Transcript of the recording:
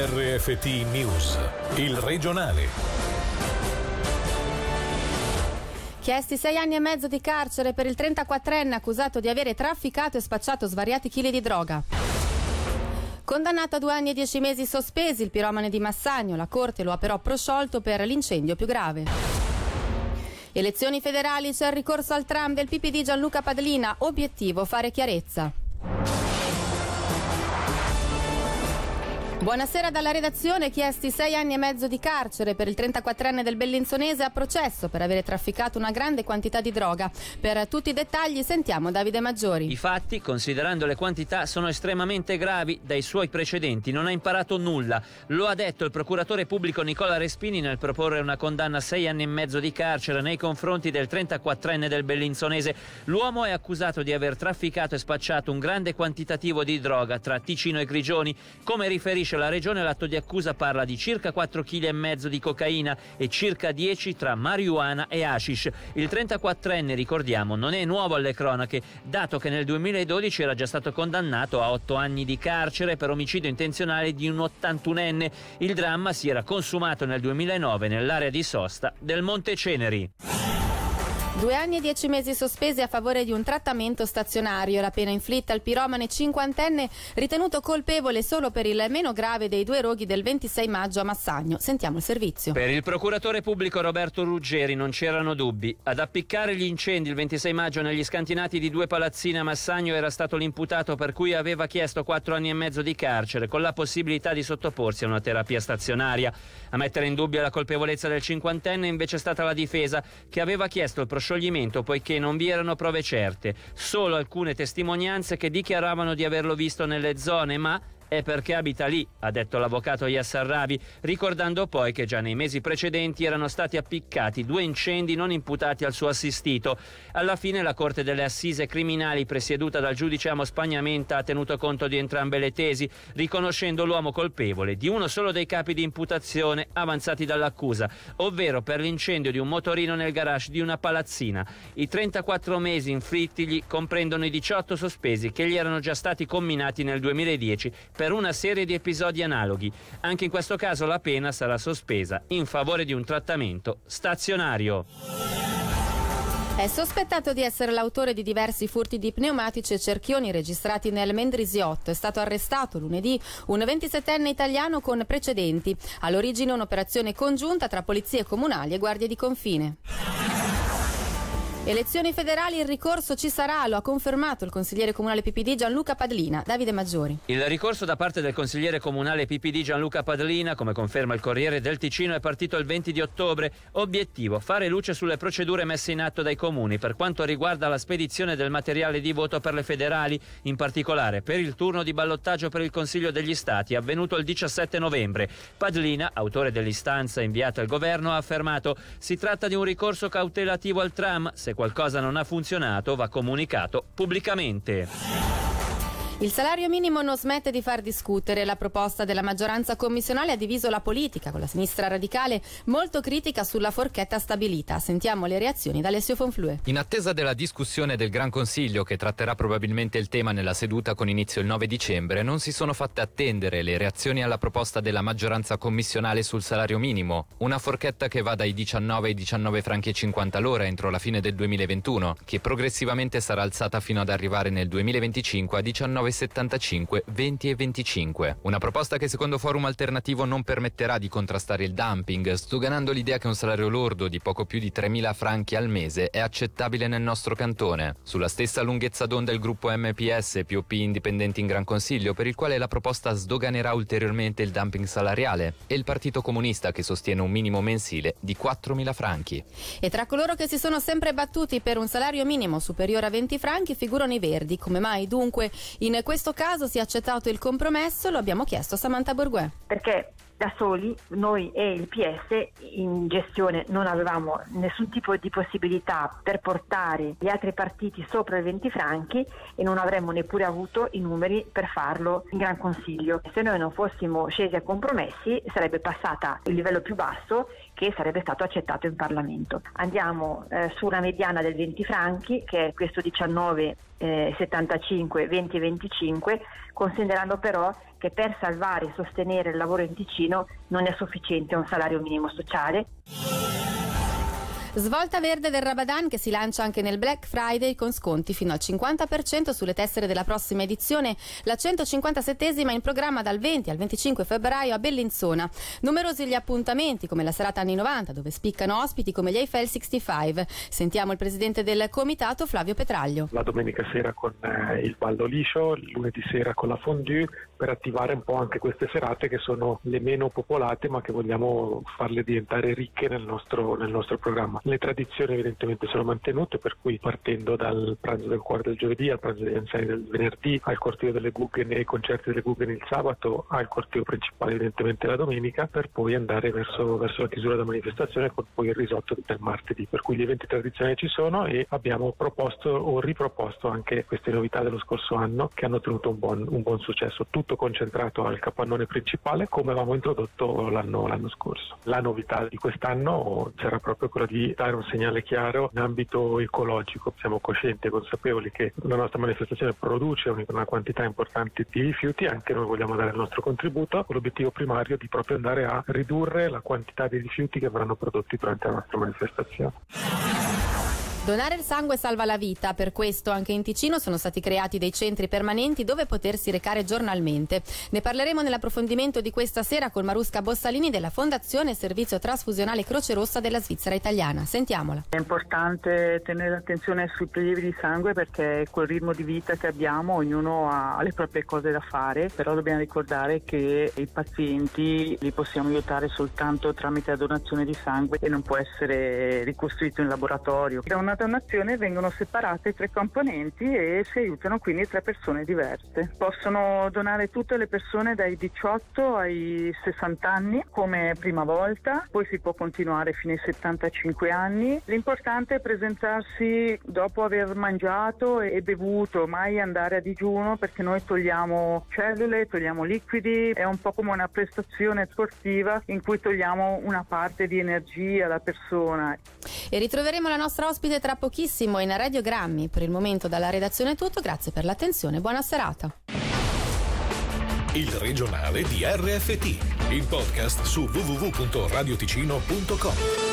RFT News, il regionale. Chiesti sei anni e mezzo di carcere per il 34enne accusato di avere trafficato e spacciato svariati chili di droga. Condannato a due anni e dieci mesi sospesi il piromane di Massagno, la Corte lo ha però prosciolto per l'incendio più grave. Elezioni federali, c'è il ricorso al tram del PPD Gianluca Padlina, obiettivo fare chiarezza. Buonasera dalla redazione, chiesti sei anni e mezzo di carcere per il 34enne del Bellinzonese a processo per avere trafficato una grande quantità di droga. Per tutti i dettagli sentiamo Davide Maggiori. I fatti, considerando le quantità, sono estremamente gravi. Dai suoi precedenti non ha imparato nulla. Lo ha detto il procuratore pubblico Nicola Respini nel proporre una condanna a sei anni e mezzo di carcere nei confronti del 34enne del Bellinzonese. L'uomo è accusato di aver trafficato e spacciato un grande quantitativo di droga tra Ticino e Grigioni, come riferisce la regione l'atto di accusa parla di circa 4,5 kg di cocaina e circa 10 tra marijuana e hashish. Il 34enne, ricordiamo, non è nuovo alle cronache, dato che nel 2012 era già stato condannato a 8 anni di carcere per omicidio intenzionale di un 81enne. Il dramma si era consumato nel 2009 nell'area di sosta del Monte Ceneri. Due anni e dieci mesi sospesi a favore di un trattamento stazionario. La pena inflitta al piromane cinquantenne ritenuto colpevole solo per il meno grave dei due roghi del 26 maggio a Massagno. Sentiamo il servizio. Per il procuratore pubblico Roberto Ruggeri non c'erano dubbi. Ad appiccare gli incendi il 26 maggio negli scantinati di due palazzine a Massagno era stato l'imputato per cui aveva chiesto quattro anni e mezzo di carcere con la possibilità di sottoporsi a una terapia stazionaria. A mettere in dubbio la colpevolezza del cinquantenne invece è stata la difesa che aveva chiesto il proscioglimento scioglimento poiché non vi erano prove certe, solo alcune testimonianze che dichiaravano di averlo visto nelle zone, ma è perché abita lì, ha detto l'avvocato Yassar Ravi, ricordando poi che già nei mesi precedenti erano stati appiccati due incendi non imputati al suo assistito. Alla fine la Corte delle Assise Criminali, presieduta dal giudice Amo Spagnamenta, ha tenuto conto di entrambe le tesi, riconoscendo l'uomo colpevole di uno solo dei capi di imputazione avanzati dall'accusa, ovvero per l'incendio di un motorino nel garage di una palazzina. I 34 mesi inflittigli comprendono i 18 sospesi che gli erano già stati comminati nel 2010 per una serie di episodi analoghi. Anche in questo caso la pena sarà sospesa in favore di un trattamento stazionario. È sospettato di essere l'autore di diversi furti di pneumatici e cerchioni registrati nel Mendrisiotto. È stato arrestato lunedì un 27enne italiano con precedenti. All'origine un'operazione congiunta tra polizie comunali e guardie di confine. Elezioni federali, il ricorso ci sarà, lo ha confermato il consigliere comunale PPD Gianluca Padlina. Davide Maggiori. Il ricorso da parte del consigliere comunale PPD Gianluca Padlina, come conferma il Corriere del Ticino, è partito il 20 di ottobre. Obiettivo: fare luce sulle procedure messe in atto dai comuni per quanto riguarda la spedizione del materiale di voto per le federali, in particolare per il turno di ballottaggio per il Consiglio degli Stati, avvenuto il 17 novembre. Padlina, autore dell'istanza inviata al governo, ha affermato: si tratta di un ricorso cautelativo al tram. Se qualcosa non ha funzionato va comunicato pubblicamente. Il salario minimo non smette di far discutere. La proposta della maggioranza commissionale ha diviso la politica, con la sinistra radicale molto critica sulla forchetta stabilita. Sentiamo le reazioni da Alessio Fonflue. In attesa della discussione del Gran Consiglio, che tratterà probabilmente il tema nella seduta con inizio il 9 dicembre, non si sono fatte attendere le reazioni alla proposta della maggioranza commissionale sul salario minimo. Una forchetta che va dai 19 ai 19 franchi e 50 l'ora entro la fine del 2021, che progressivamente sarà alzata fino ad arrivare nel 2025 a 19 9,75, 20 e 25. Una proposta che secondo Forum Alternativo non permetterà di contrastare il dumping, sdoganando l'idea che un salario lordo di poco più di 3.000 franchi al mese è accettabile nel nostro cantone. Sulla stessa lunghezza d'onda il gruppo MPS, POP indipendenti in Gran Consiglio, per il quale la proposta sdoganerà ulteriormente il dumping salariale, e il Partito Comunista che sostiene un minimo mensile di 4.000 franchi. E tra coloro che si sono sempre battuti per un salario minimo superiore a 20 franchi figurano i Verdi. Come mai dunque in questo caso si è accettato il compromesso, lo abbiamo chiesto a Samantha Borguè. Perché da soli, noi e il PS in gestione non avevamo nessun tipo di possibilità per portare gli altri partiti sopra i 20 franchi e non avremmo neppure avuto i numeri per farlo in Gran Consiglio. Se noi non fossimo scesi a compromessi sarebbe passata il livello più basso che sarebbe stato accettato in Parlamento. Andiamo eh, su una mediana del 20 franchi, che è questo 19 eh, 75 20 25, considerando però che per salvare e sostenere il lavoro in Ticino non è sufficiente un salario minimo sociale. Svolta verde del Rabadan che si lancia anche nel Black Friday con sconti fino al 50% sulle tessere della prossima edizione, la 157esima in programma dal 20 al 25 febbraio a Bellinzona. Numerosi gli appuntamenti come la serata anni 90 dove spiccano ospiti come gli Eiffel 65. Sentiamo il presidente del comitato Flavio Petraglio. La domenica sera con eh, il ballo liscio, il lunedì sera con la fondue per attivare un po' anche queste serate che sono le meno popolate ma che vogliamo farle diventare ricche nel nostro, nel nostro programma. Le tradizioni evidentemente sono mantenute, per cui partendo dal pranzo del cuore del giovedì al pranzo degli anziani del venerdì, al corteo delle Guggen e ai concerti delle Guggen il sabato, al corteo principale evidentemente la domenica, per poi andare verso, verso la chiusura della manifestazione con poi il risotto del martedì. Per cui gli eventi tradizionali ci sono e abbiamo proposto o riproposto anche queste novità dello scorso anno che hanno ottenuto un buon, un buon successo, tutto concentrato al capannone principale come avevamo introdotto l'anno, l'anno scorso. La novità di quest'anno sarà proprio quella di dare un segnale chiaro in ambito ecologico. Siamo coscienti e consapevoli che la nostra manifestazione produce una quantità importante di rifiuti, anche noi vogliamo dare il nostro contributo con l'obiettivo primario di proprio andare a ridurre la quantità di rifiuti che verranno prodotti durante la nostra manifestazione. Donare il sangue salva la vita, per questo anche in Ticino sono stati creati dei centri permanenti dove potersi recare giornalmente. Ne parleremo nell'approfondimento di questa sera con Marusca Bossalini della Fondazione Servizio Trasfusionale Croce Rossa della Svizzera Italiana. Sentiamola. È importante tenere attenzione sui prelievi di sangue perché col ritmo di vita che abbiamo ognuno ha le proprie cose da fare, però dobbiamo ricordare che i pazienti li possiamo aiutare soltanto tramite la donazione di sangue e non può essere ricostruito in laboratorio. Da una donazione vengono separate tre componenti e si aiutano quindi tre persone diverse. Possono donare tutte le persone dai 18 ai 60 anni come prima volta, poi si può continuare fino ai 75 anni. L'importante è presentarsi dopo aver mangiato e bevuto, mai andare a digiuno perché noi togliamo cellule, togliamo liquidi, è un po' come una prestazione sportiva in cui togliamo una parte di energia alla persona. E ritroveremo la nostra ospite tra pochissimo in radiogrammi. Per il momento dalla redazione è tutto, grazie per l'attenzione, buona serata. Il regionale di RFT, il podcast su www.radioticino.com.